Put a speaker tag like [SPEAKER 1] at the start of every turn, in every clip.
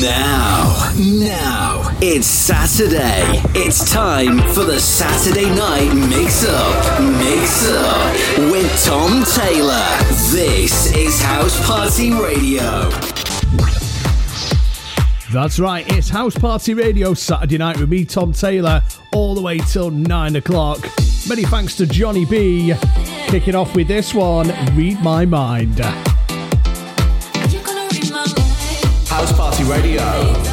[SPEAKER 1] Now, now, it's Saturday. It's time for the Saturday Night Mix Up. Mix Up with Tom Taylor. This is House Party Radio.
[SPEAKER 2] That's right, it's House Party Radio Saturday night with me, Tom Taylor, all the way till 9 o'clock. Many thanks to Johnny Bee. Kicking off with this one Read My Mind.
[SPEAKER 1] House Party Radio.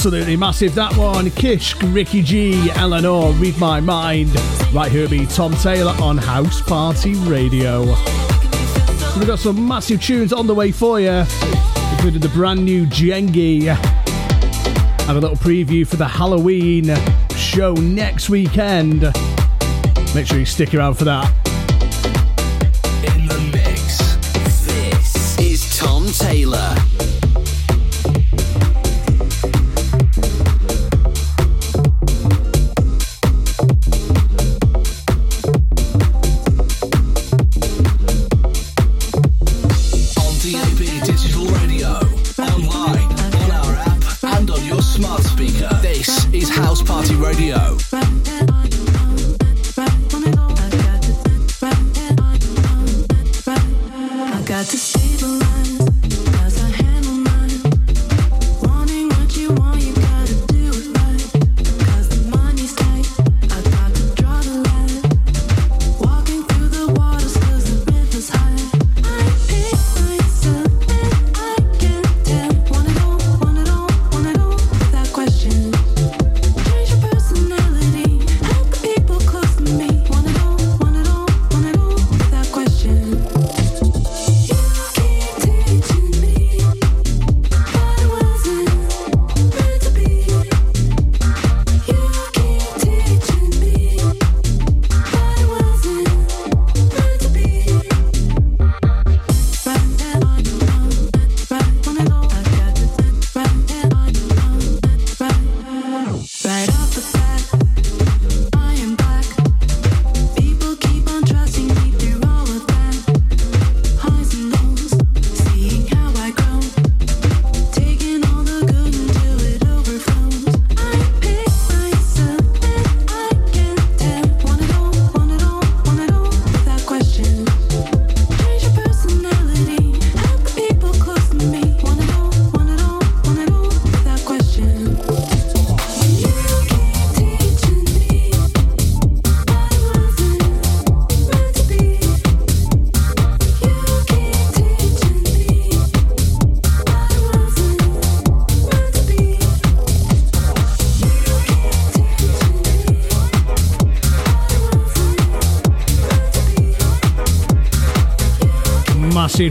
[SPEAKER 2] Absolutely massive that one. Kish, Ricky G, Eleanor, Read My Mind. Right here be Tom Taylor on House Party Radio. So we've got some massive tunes on the way for you, including the brand new Jengi. And a little preview for the Halloween show next weekend. Make sure you stick around for that.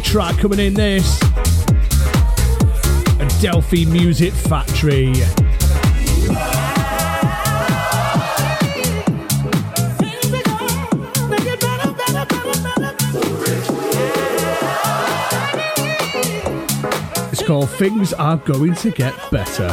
[SPEAKER 1] Track coming in this. Adelphi Music Factory. It's called Things Are Going to Get Better.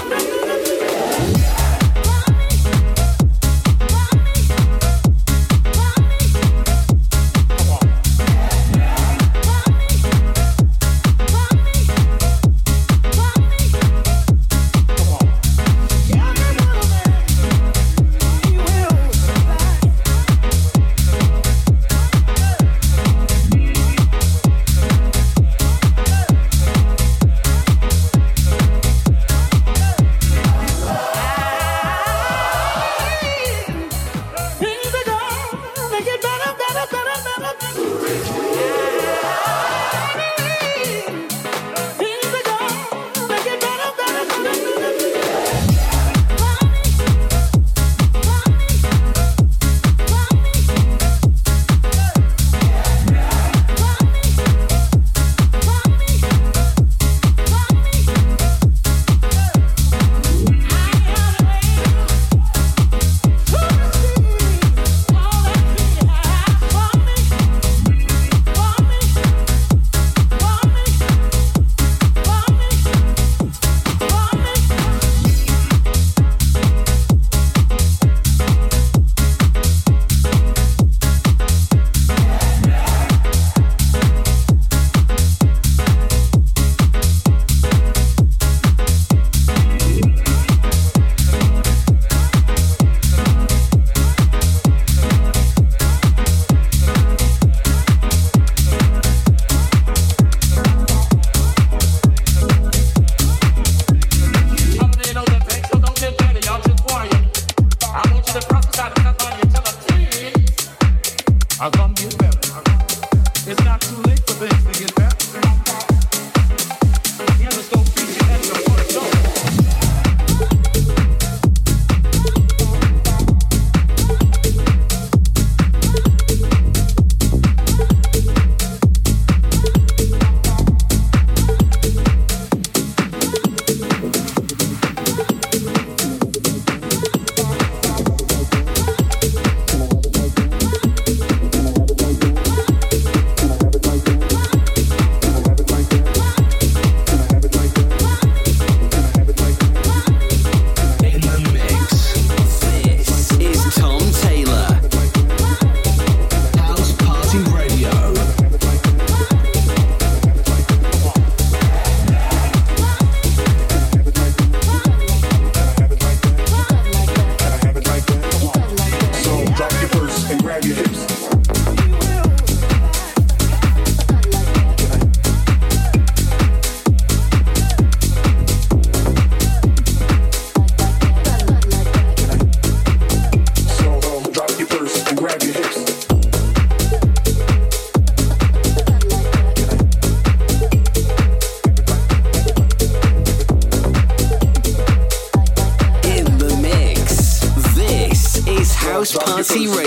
[SPEAKER 1] T Rex.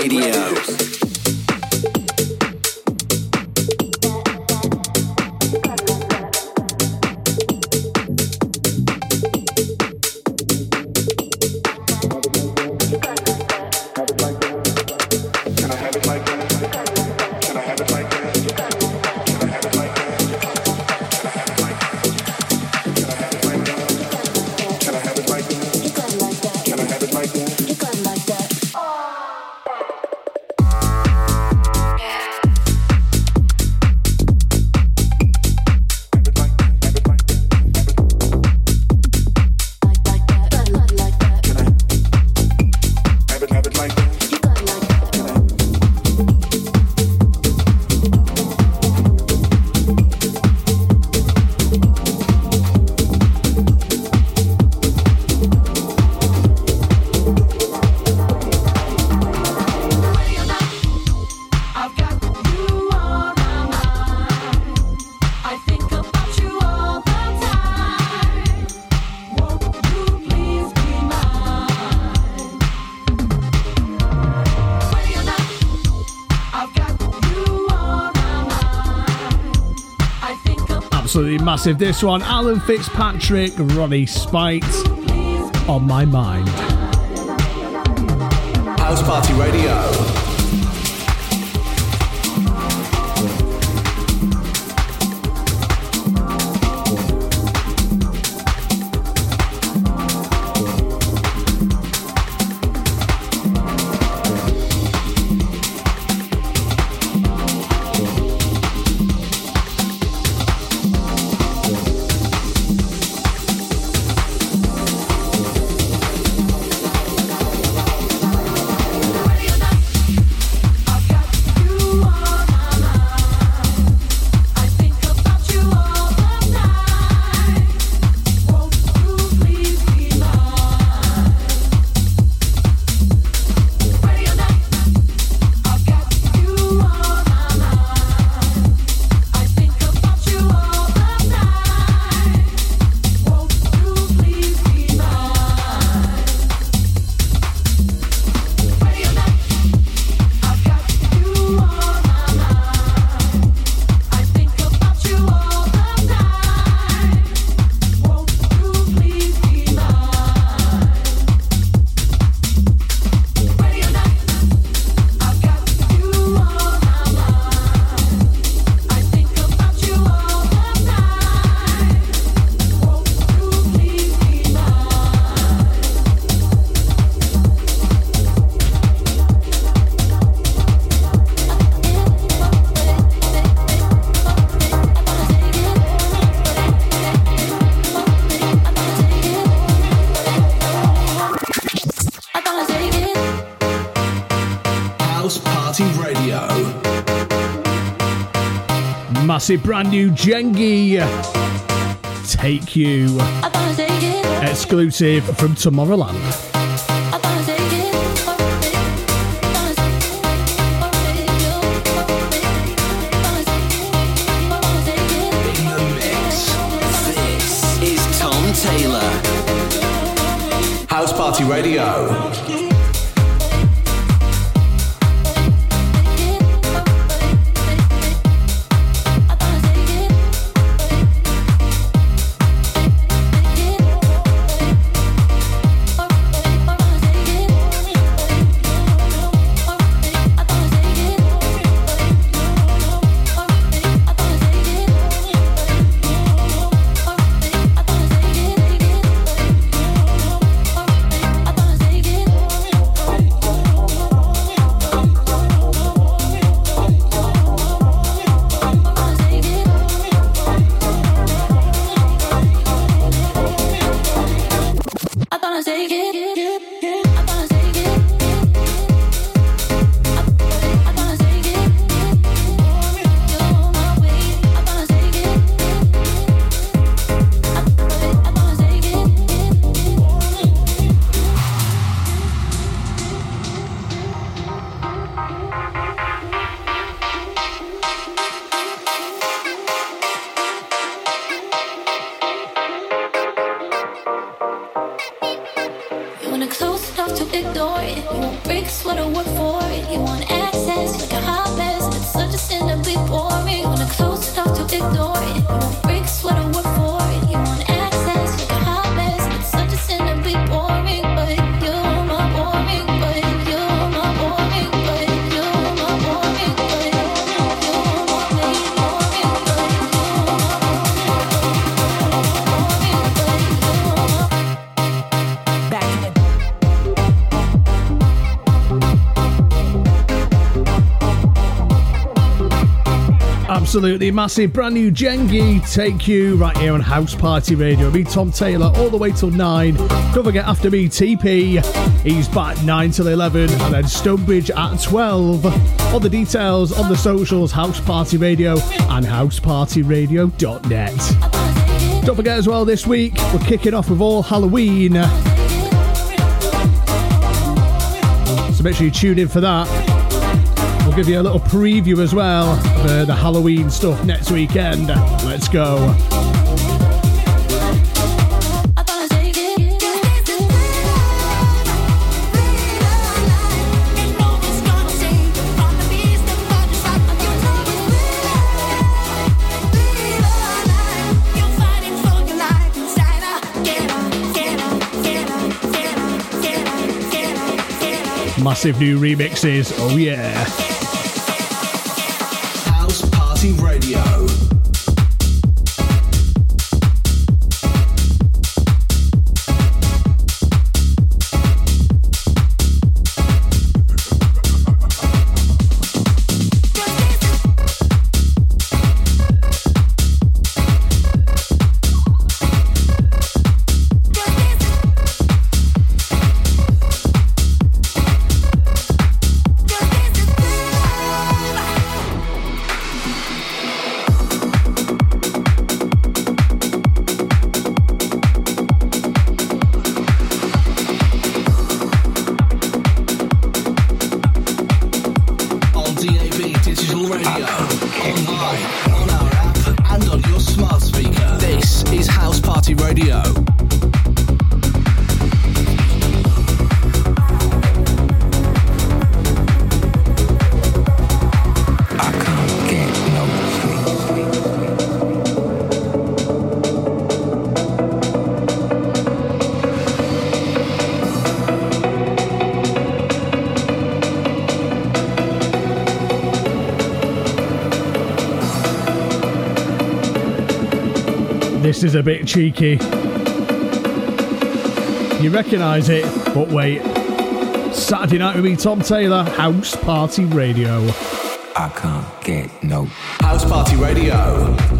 [SPEAKER 2] Absolutely massive. This one, Alan Fitzpatrick, Ronnie Spite, on my mind.
[SPEAKER 1] House Party Radio.
[SPEAKER 2] Massive brand new Jengi Take You exclusive from Tomorrowland.
[SPEAKER 1] Taylor. House Party Radio.
[SPEAKER 2] Absolutely massive brand new Jengi take you right here on House Party Radio. Me, Tom Taylor, all the way till 9. Don't forget, after me, Tipi. He's back 9 till 11, and then Stonebridge at 12. All the details on the socials, House Party Radio and housepartyradio.net. Don't forget as well, this week, we're kicking off with all Halloween. So make sure you tune in for that. We'll give you a little preview as well for uh, the Halloween stuff next weekend. Let's go. massive new remixes. Oh, yeah. This is a bit cheeky. You recognise it, but wait. Saturday night with me, Tom Taylor, House Party Radio.
[SPEAKER 3] I can't get no.
[SPEAKER 4] House Party Radio.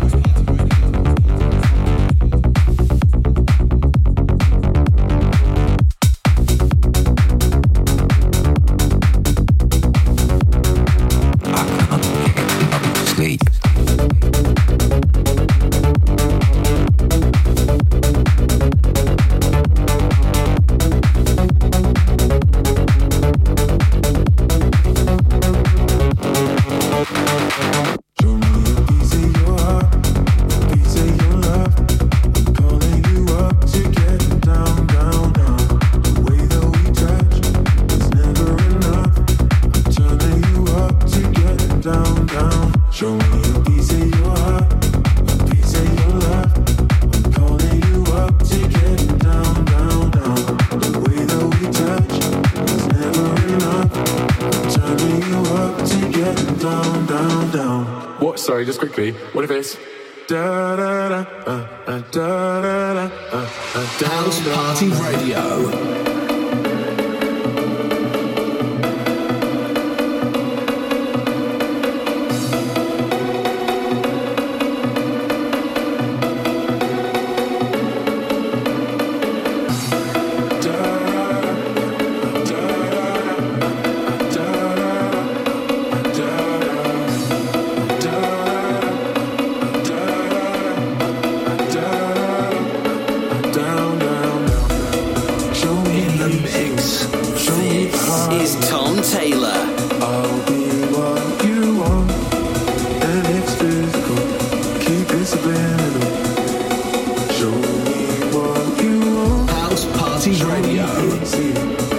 [SPEAKER 4] Party Radio.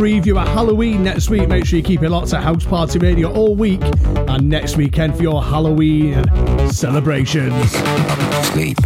[SPEAKER 2] Preview at Halloween next week. Make sure you keep it locked at House Party Radio all week and next weekend for your Halloween celebrations. Sleep.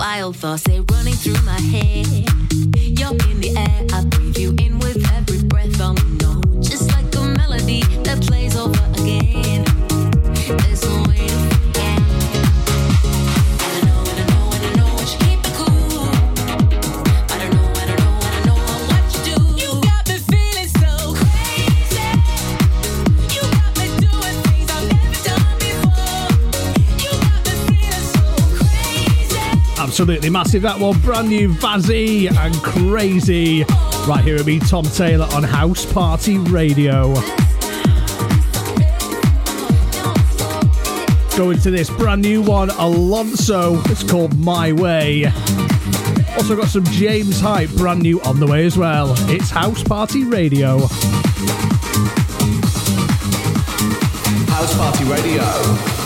[SPEAKER 1] Wild thoughts, they running through my head. You're in the air, I breathe you in with every breath. Oh no, just like a melody that plays over again. There's no way
[SPEAKER 2] Absolutely massive that one. Brand new Vazzy and Crazy. Right here with me, Tom Taylor on House Party Radio. Going to this brand new one, Alonso. It's called My Way. Also got some James Hype, brand new on the way as well. It's House Party Radio.
[SPEAKER 5] House Party Radio.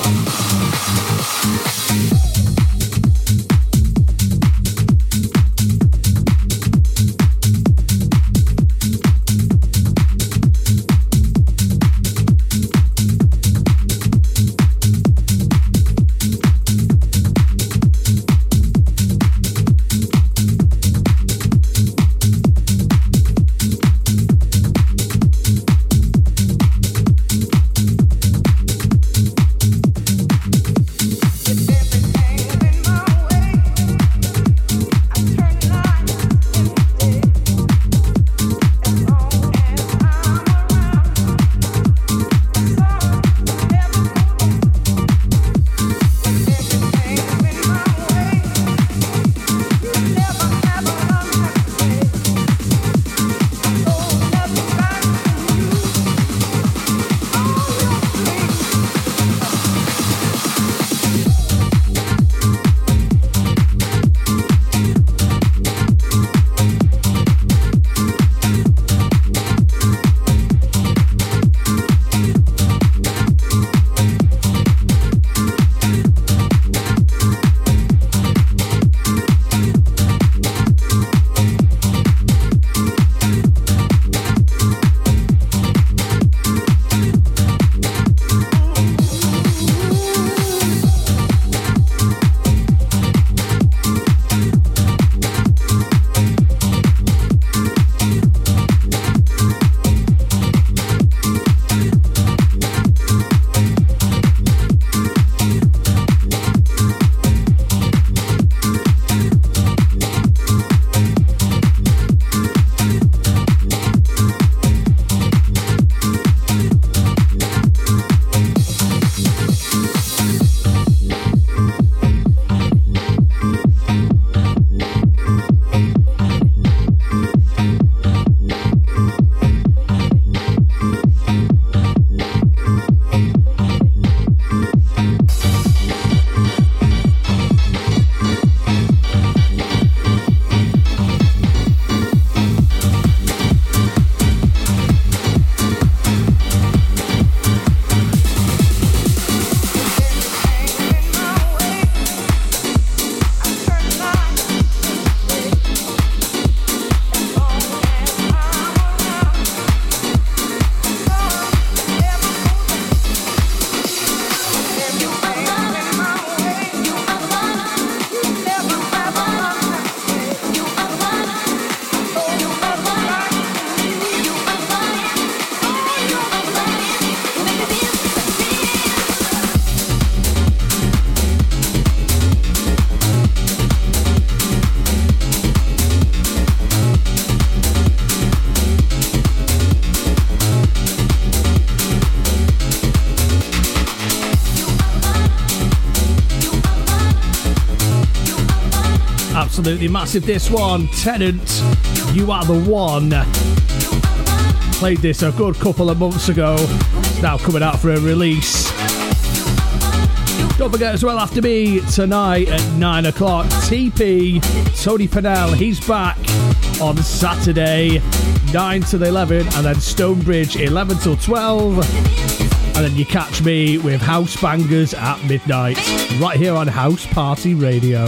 [SPEAKER 2] Absolutely massive this one. Tenant, you are the one. Played this a good couple of months ago. It's now coming out for a release. Don't forget as well after me tonight at 9 o'clock, Tipi, Tony Pennell, he's back on Saturday, 9 to 11, and then Stonebridge, 11 till 12. And then you catch me with House Bangers at midnight, right here on House Party Radio.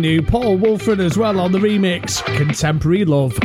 [SPEAKER 2] New Paul Woolford as well on the remix, Contemporary Love.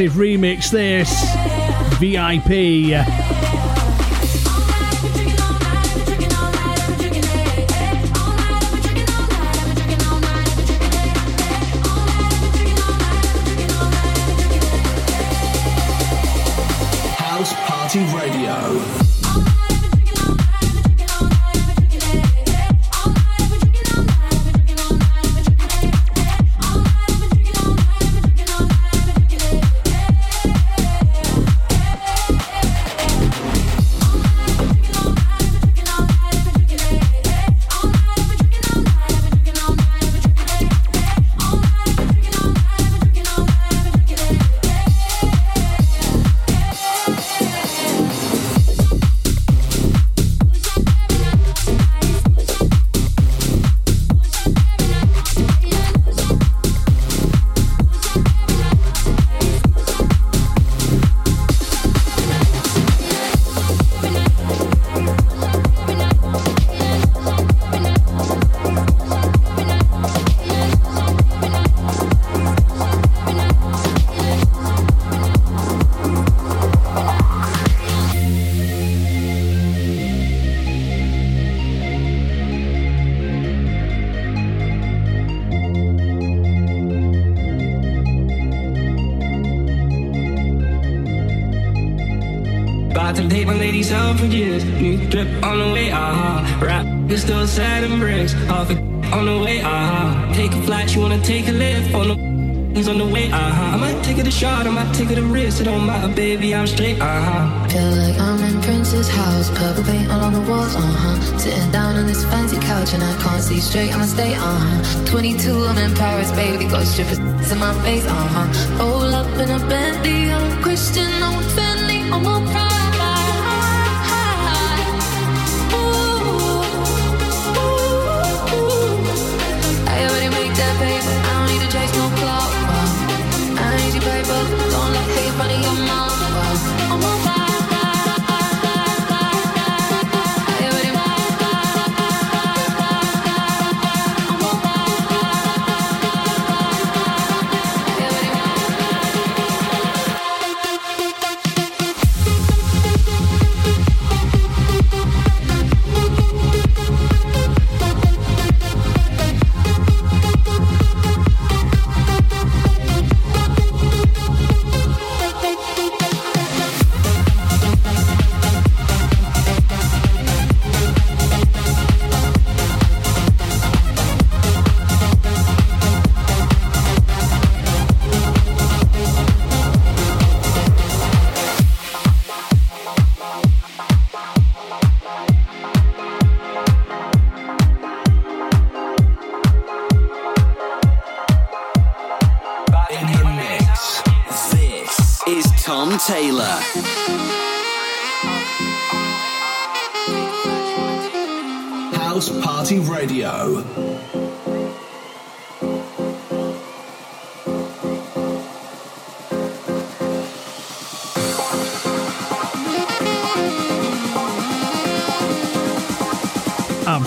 [SPEAKER 6] Massive remix this. VIP. Straight, uh huh. Feel like I'ma stay on. The
[SPEAKER 7] walls. Uh-huh. Sitting down on this fancy couch
[SPEAKER 2] and I can't see
[SPEAKER 1] straight. I'm straight. Uh huh. 22, I'm in Paris, baby, go strippers in my face, uh huh. Roll up in a Bentley, I'm Christian, I'm Fendi, I'm a pride.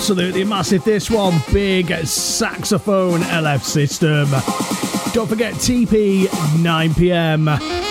[SPEAKER 2] Absolutely massive. This one, big saxophone LF system. Don't forget Tipi 9 pm.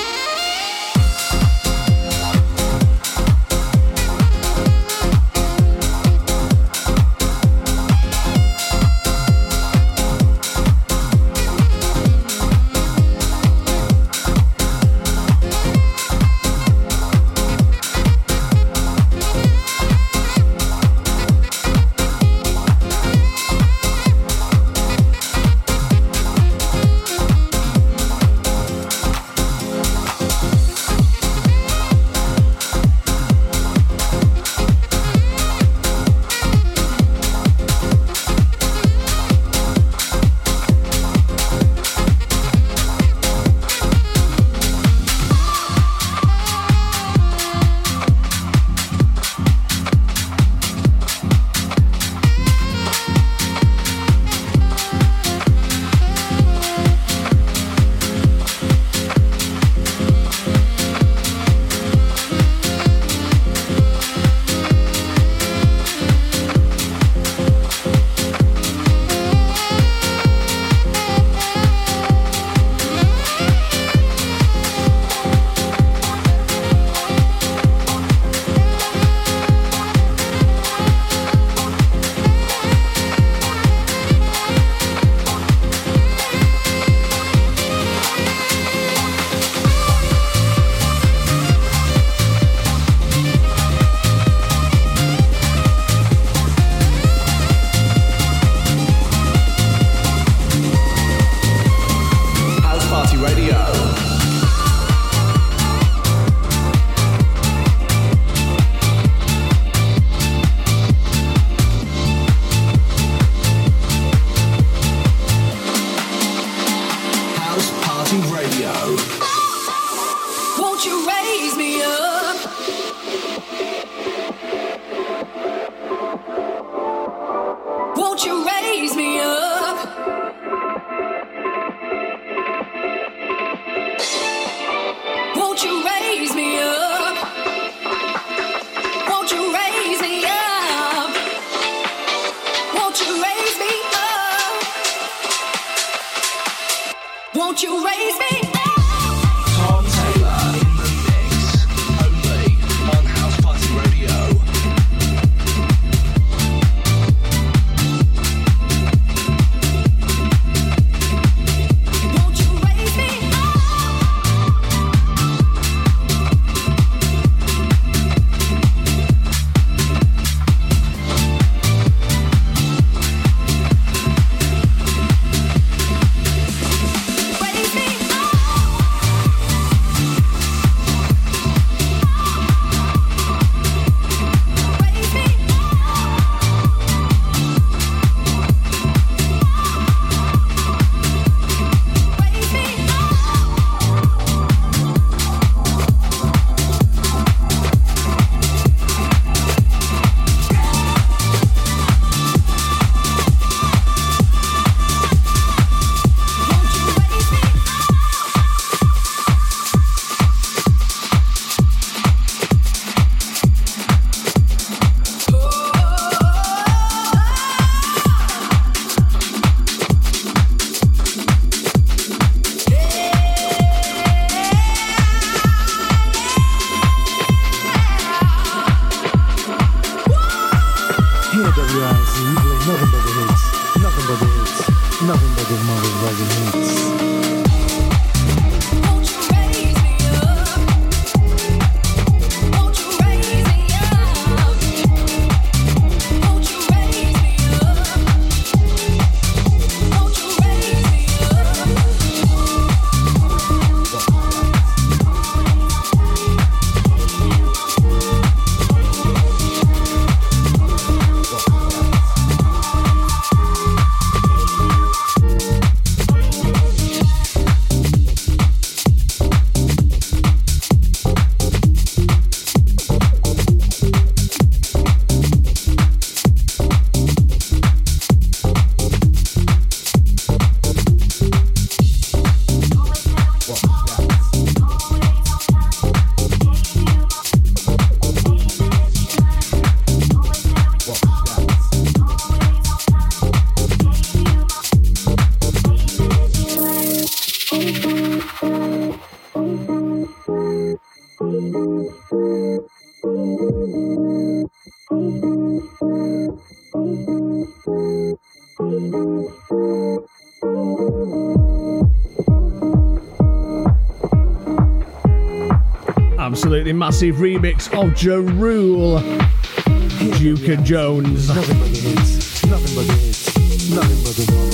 [SPEAKER 2] Absolutely massive remix of Ja Rule, Duke and Jones.
[SPEAKER 8] Nothing but the hits. Nothing but the hits. Nothing but the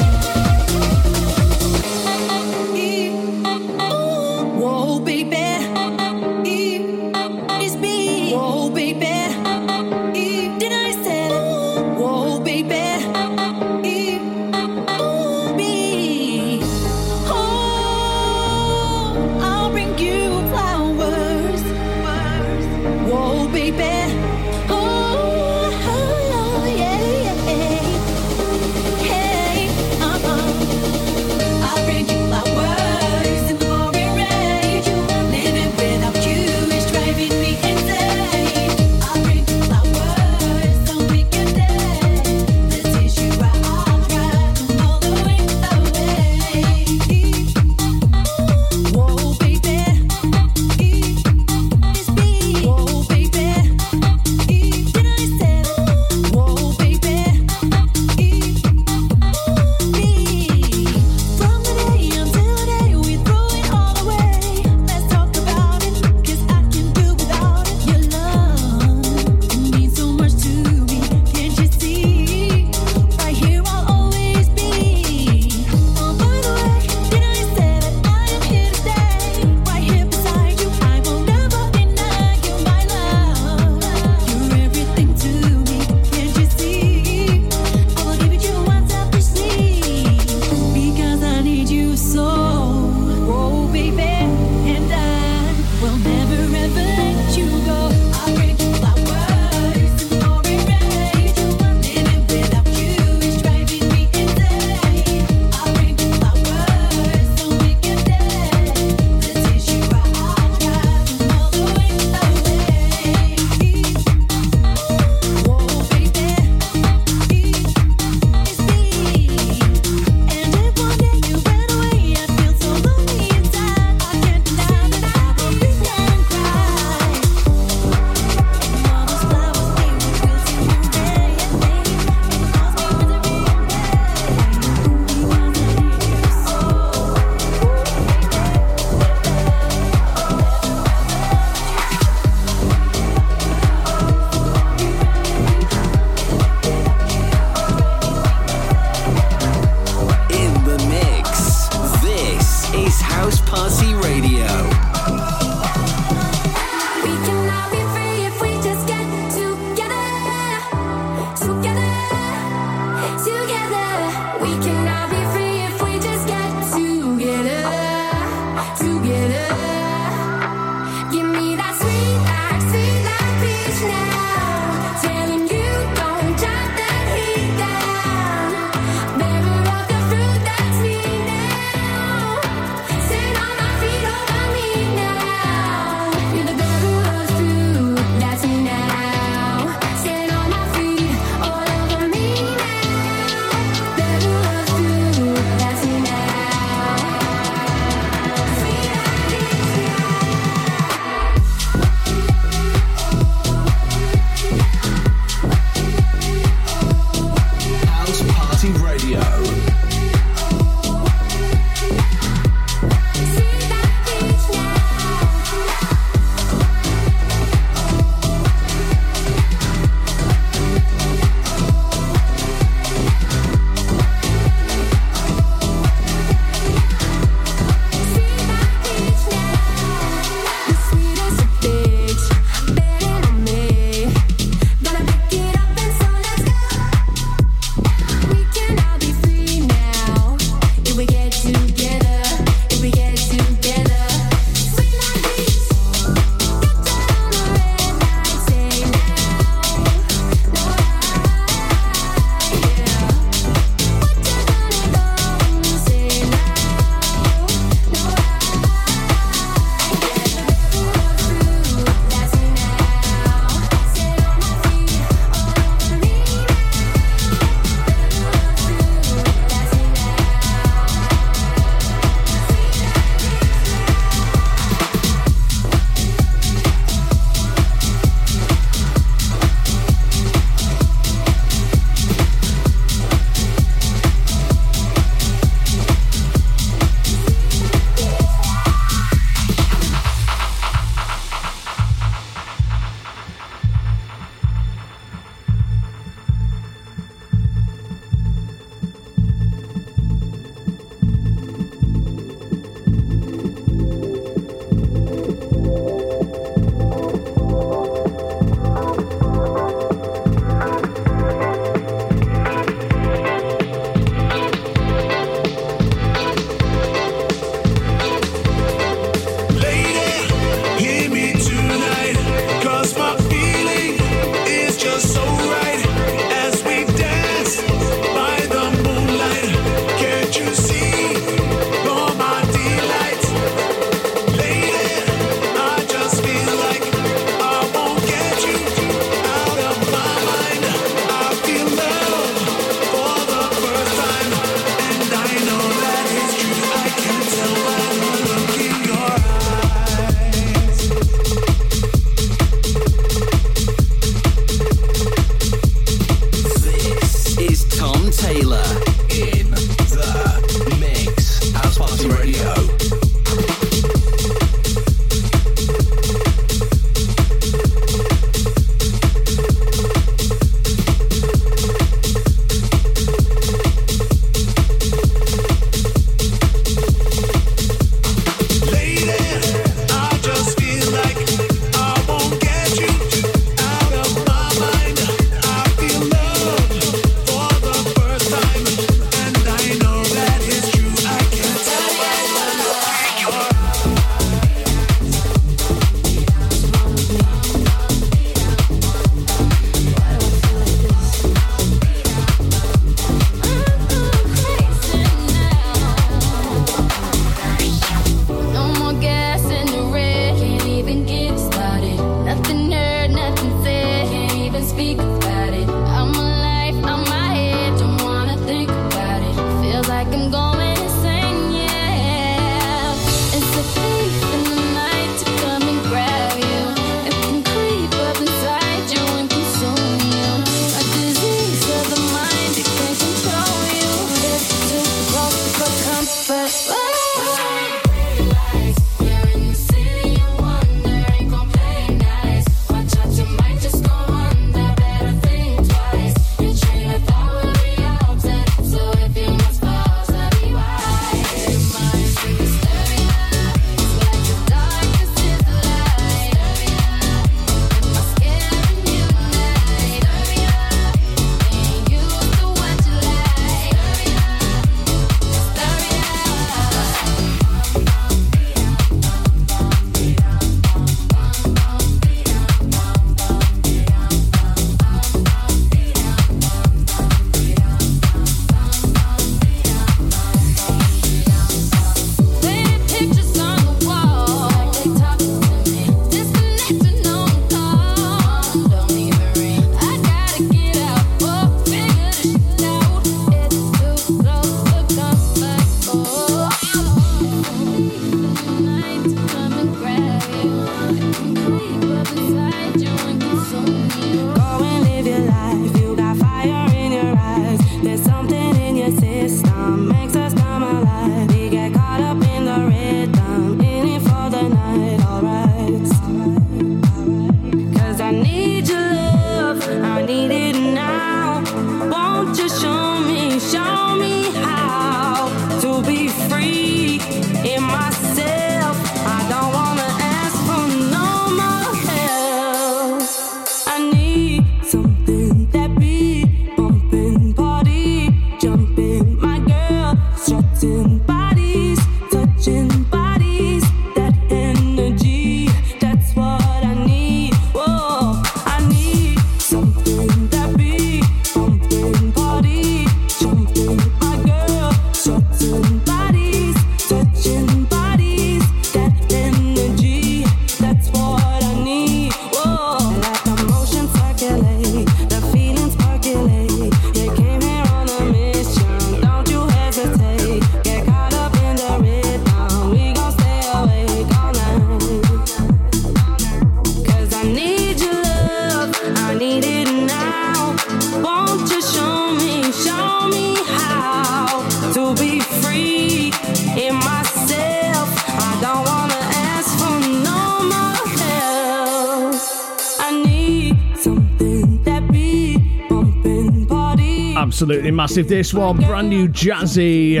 [SPEAKER 8] massive. This one, brand new jazzy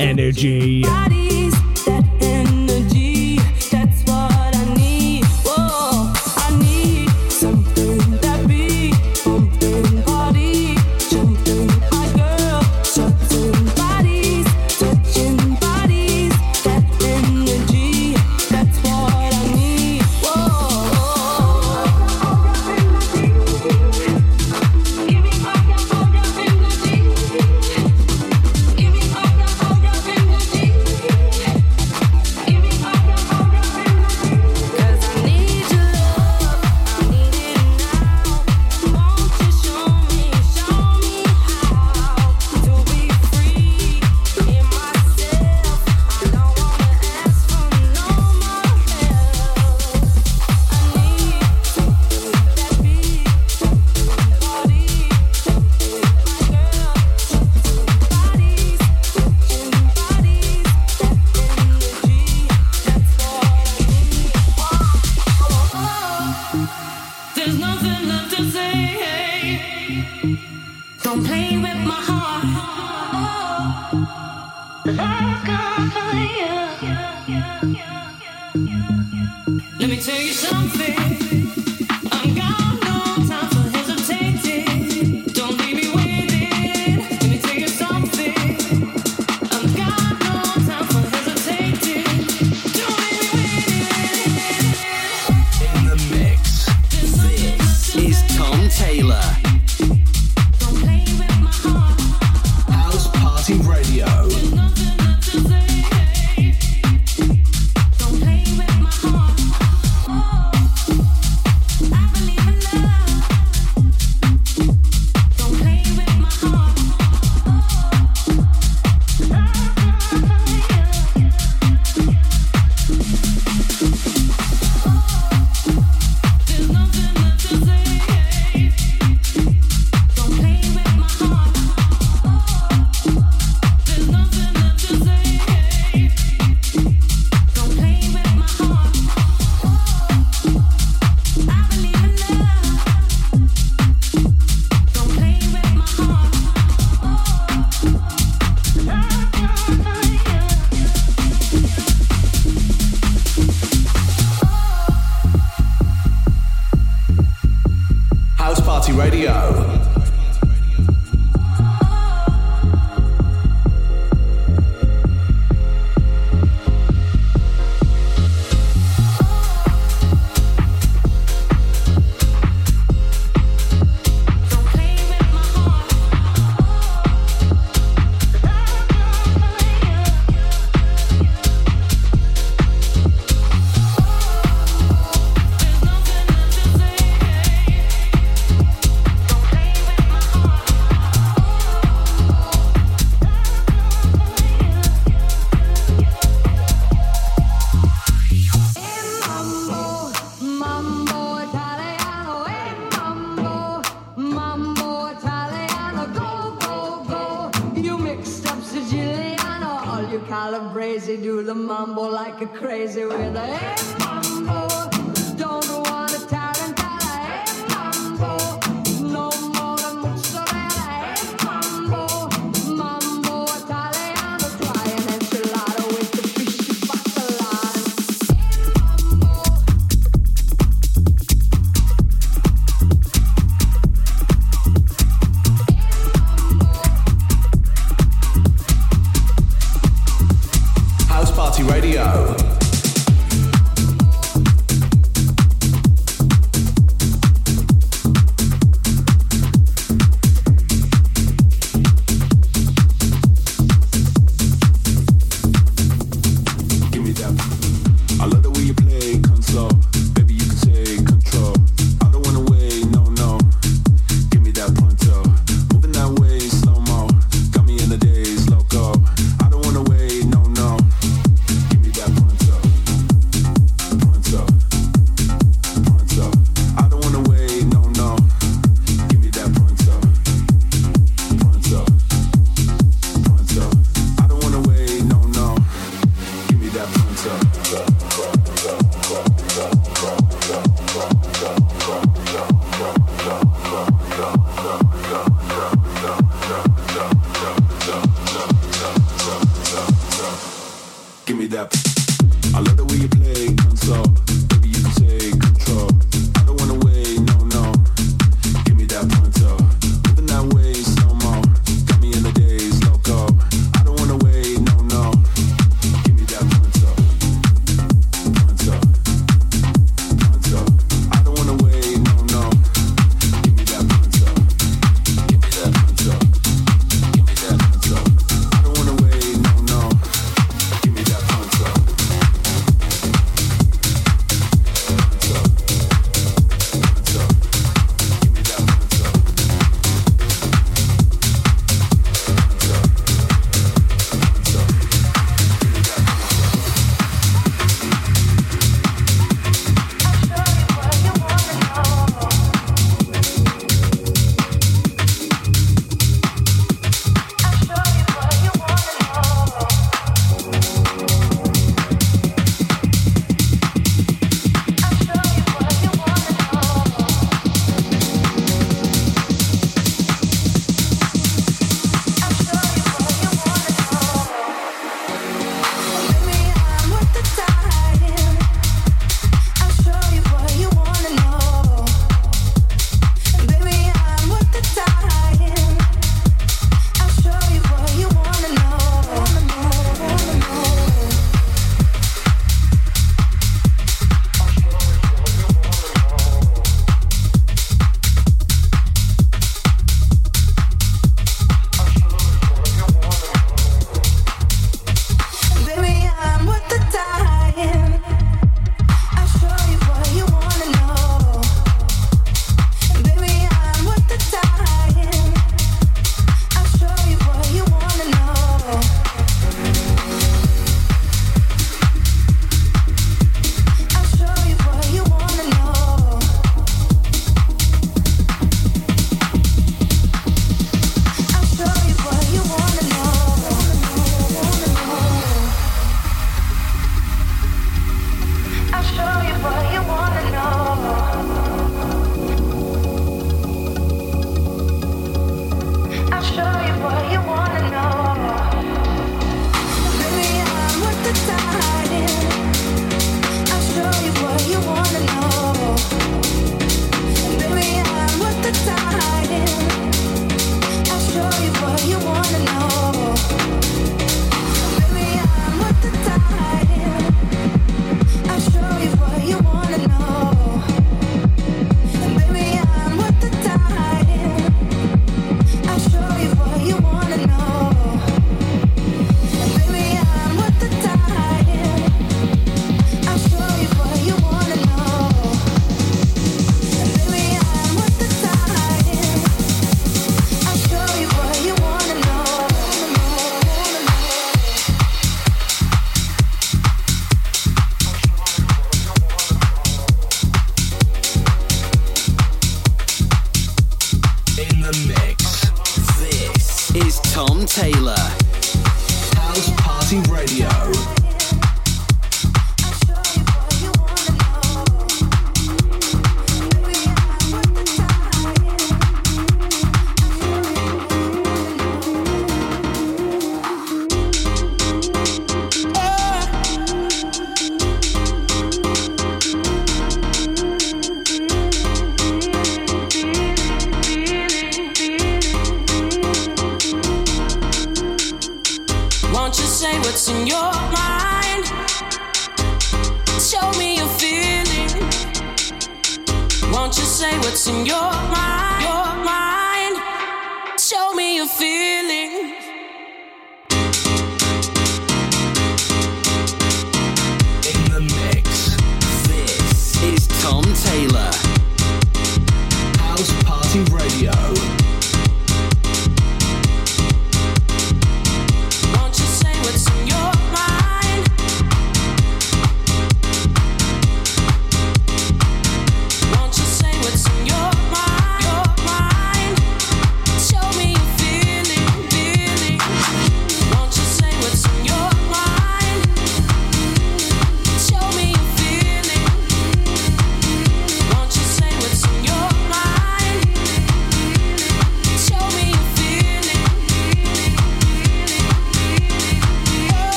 [SPEAKER 8] energy.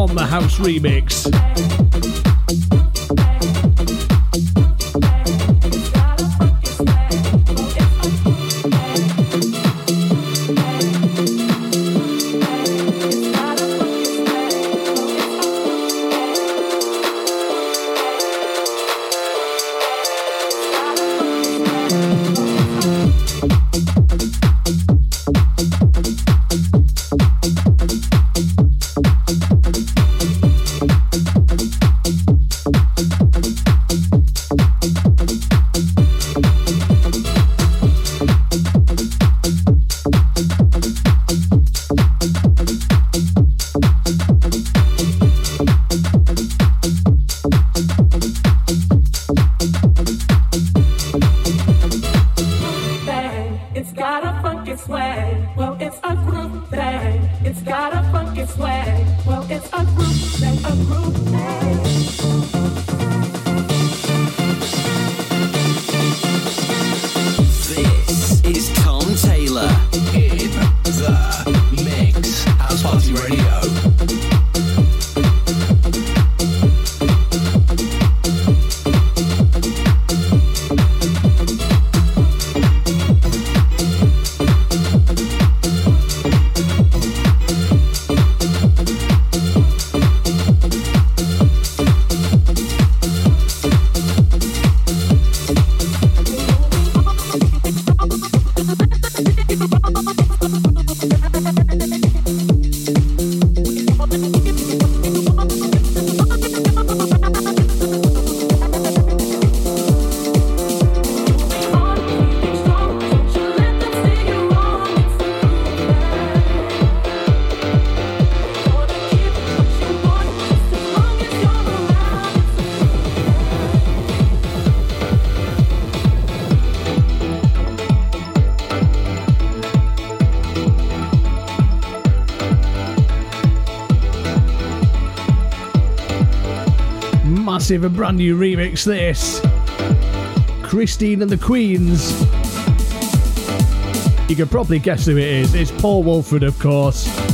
[SPEAKER 9] On
[SPEAKER 2] the house remix.
[SPEAKER 1] massive brand new remix. This Christine and the Queens. You can probably guess who it is. It's Paul Woolford, of course.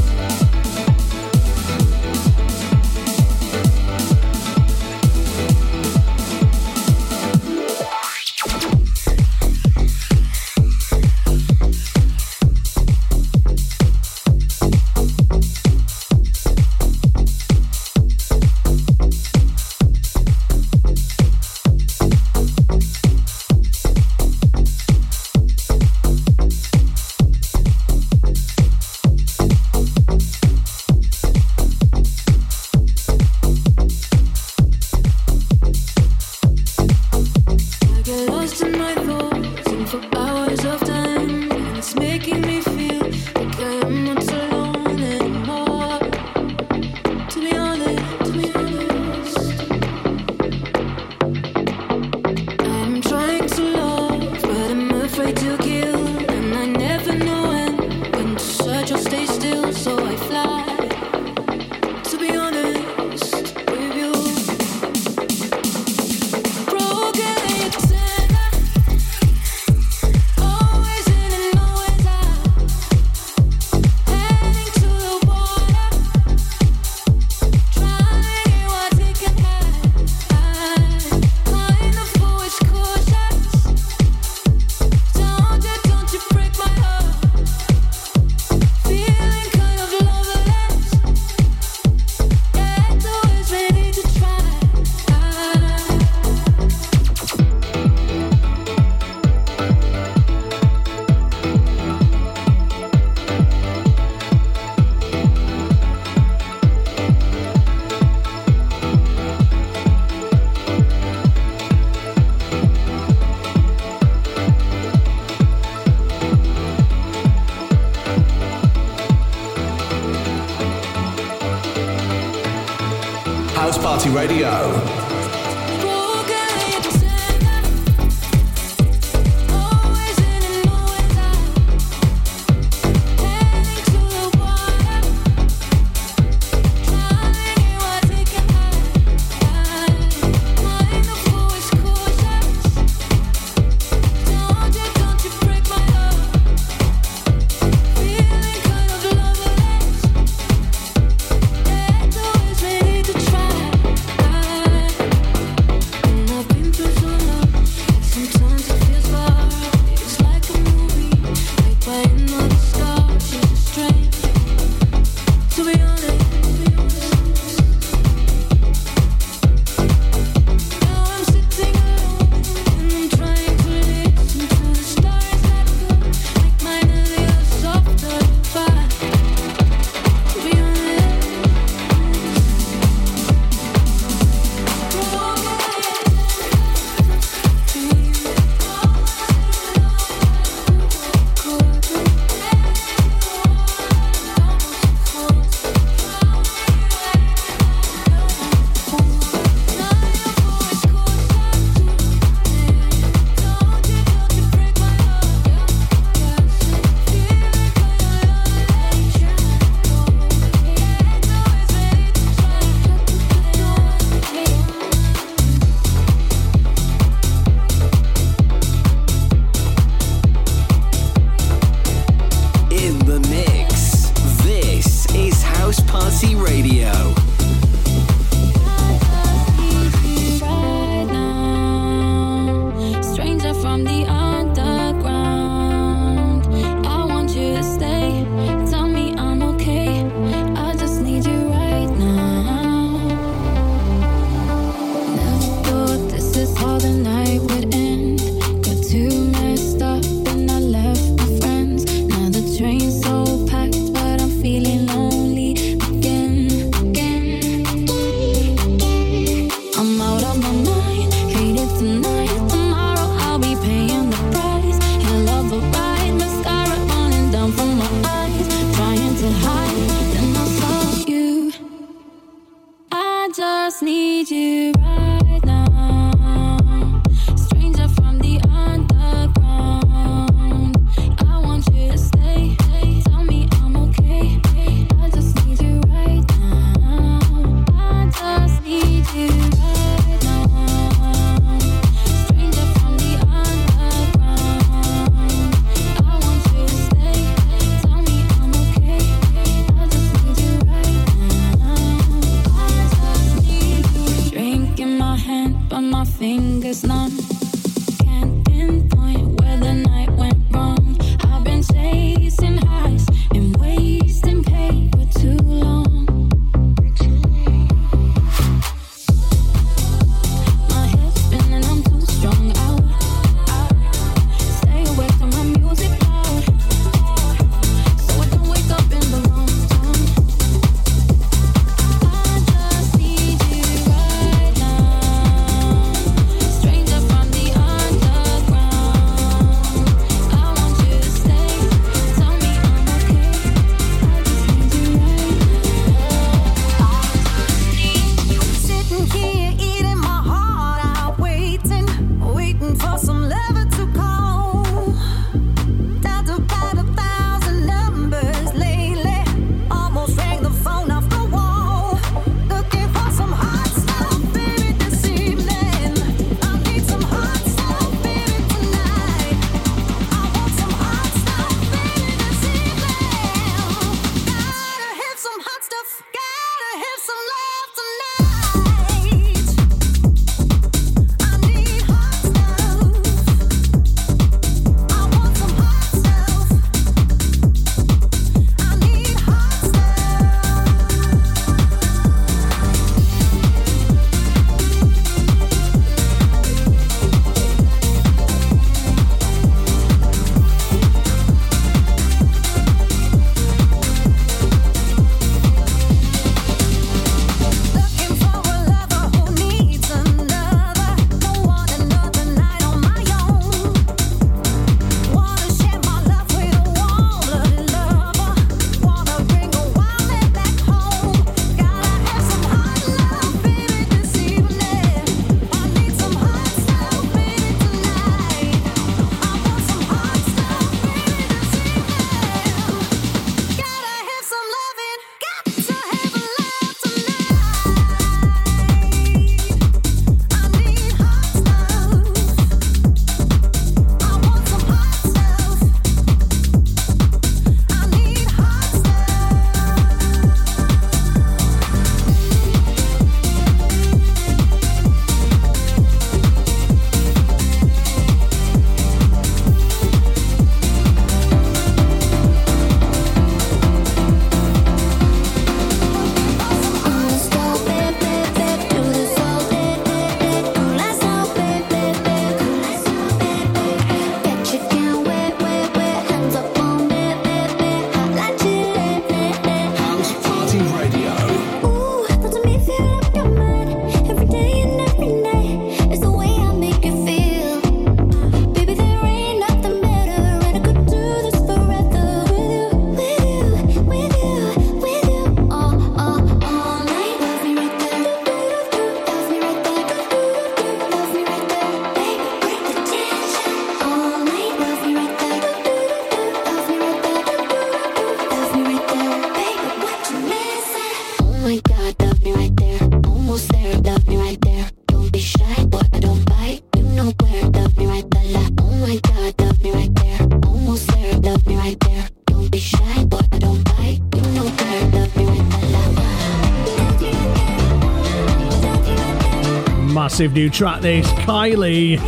[SPEAKER 10] massive new track, this Kylie.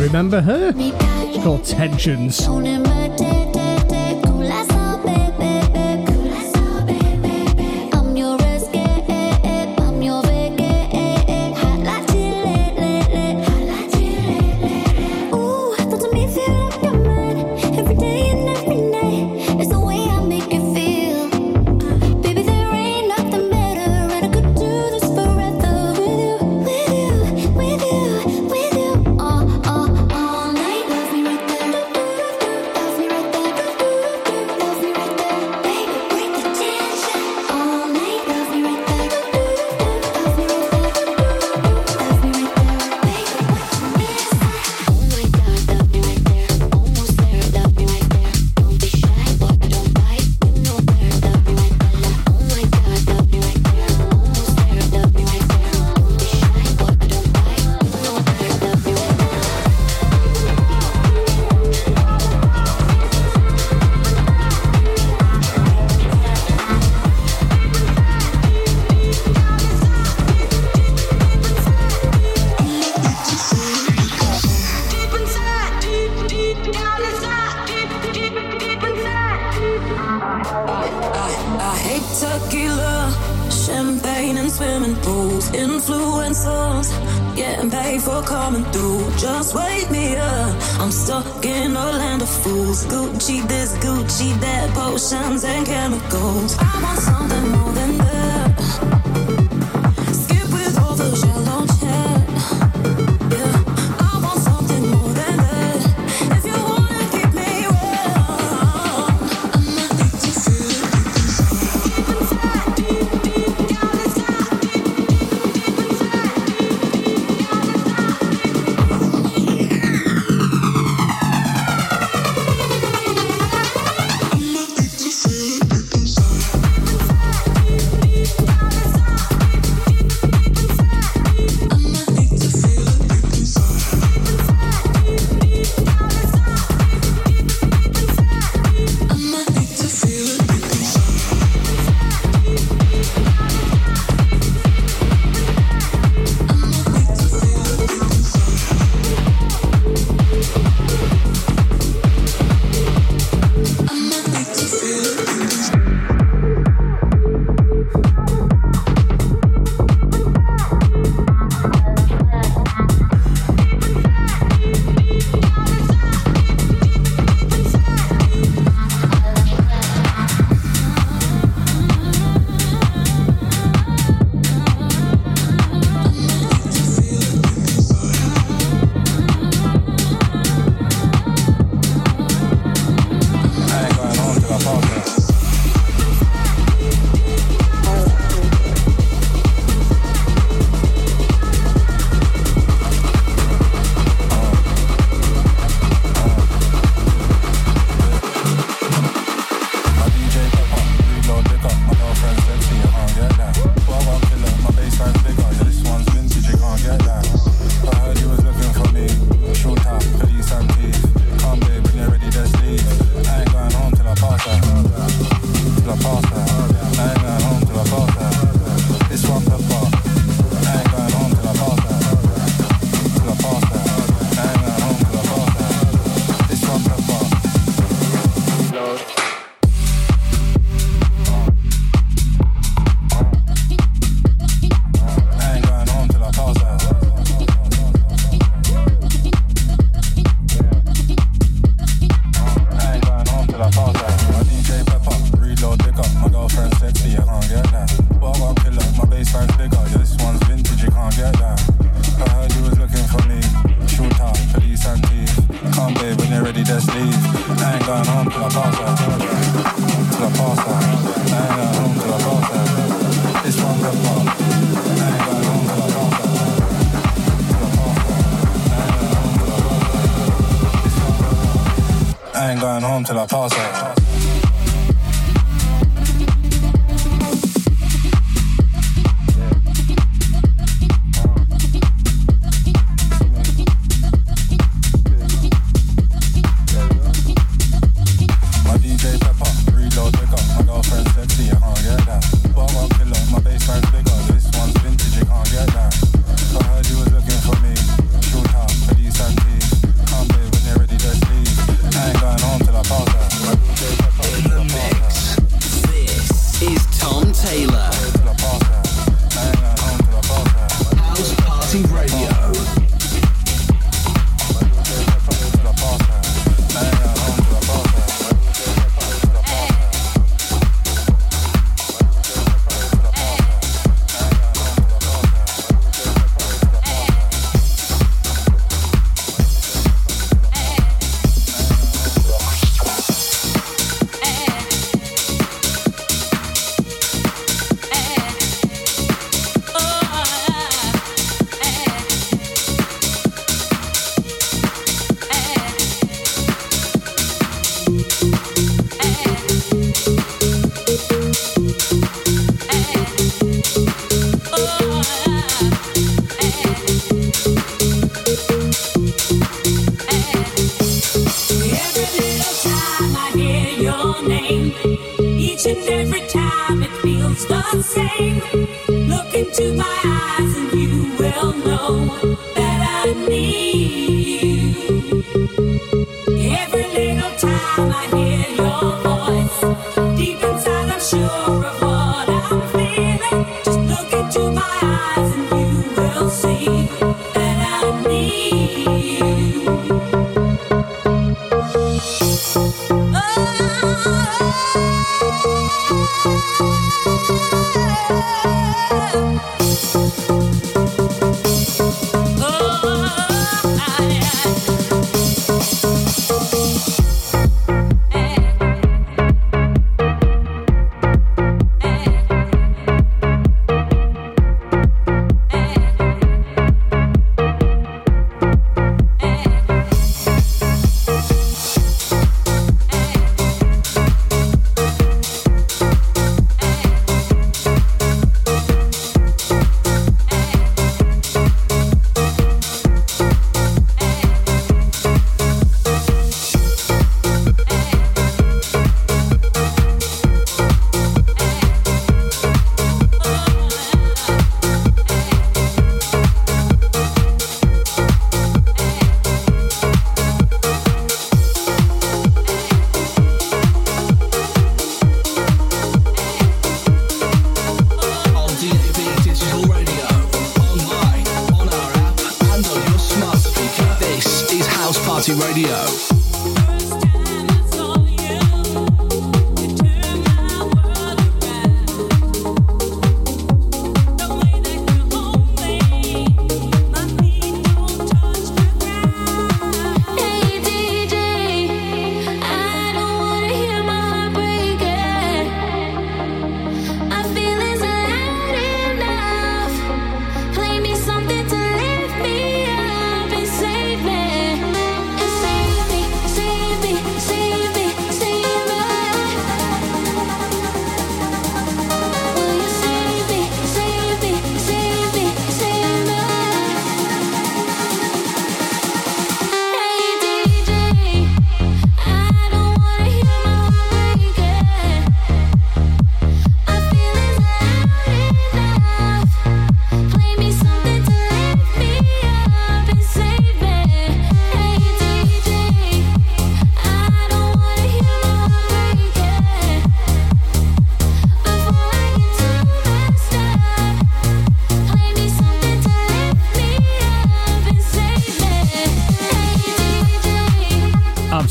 [SPEAKER 10] Remember her? It's called Tensions.
[SPEAKER 1] Home till I pass out.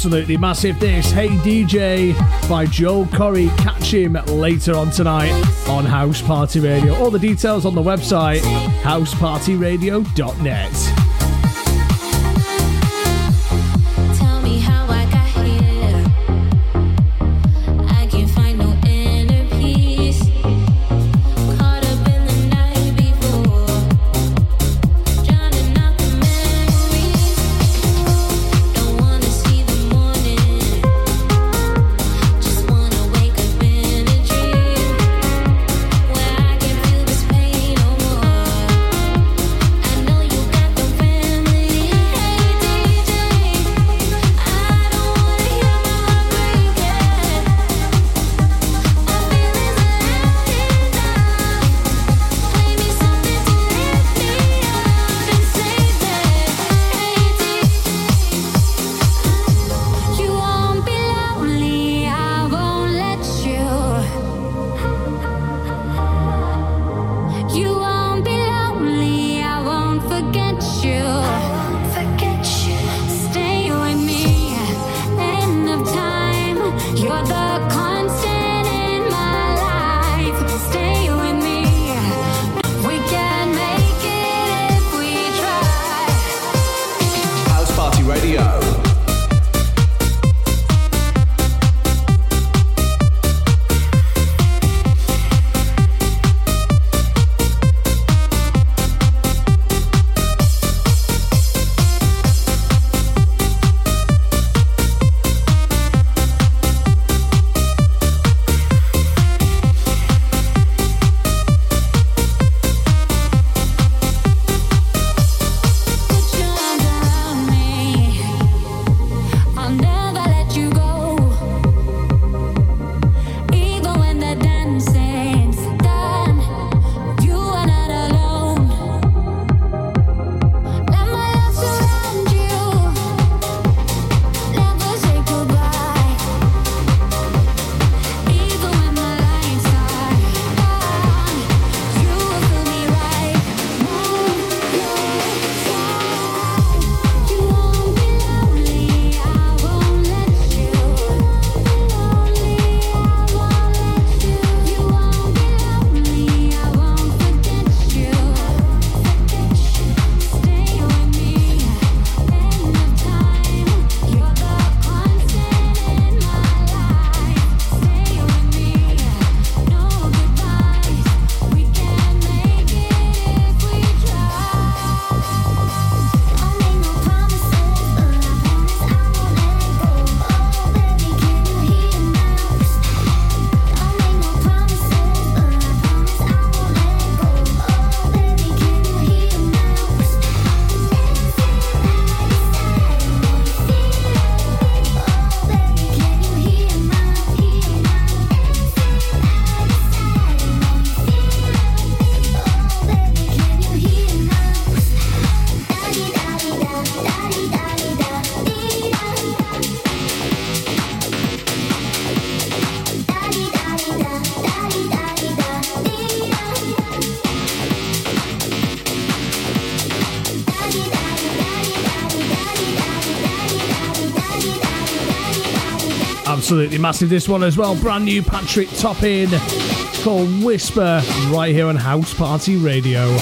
[SPEAKER 1] absolutely massive. This Hey DJ by Joe Corry. Catch him later on tonight on House Party Radio. All the details on the website housepartyradio.net.
[SPEAKER 10] Absolutely massive this one as well. Brand new Patrick Topping. Called Whisper right here on House Party Radio.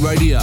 [SPEAKER 11] Radio.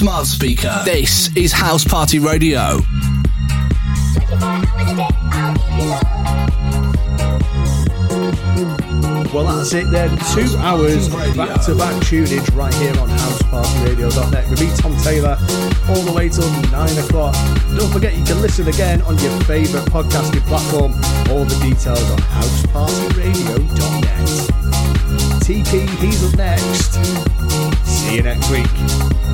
[SPEAKER 9] Smart speaker. This is House Party Radio.
[SPEAKER 2] Well, that's it then. Two hours back to back tunage right here on housepartyradio.net with me, Tom Taylor, all the way till nine o'clock. Don't forget you can listen again on your favourite podcasting platform. All the details on housepartyradio.net. Tipi, he's up next. See you next week.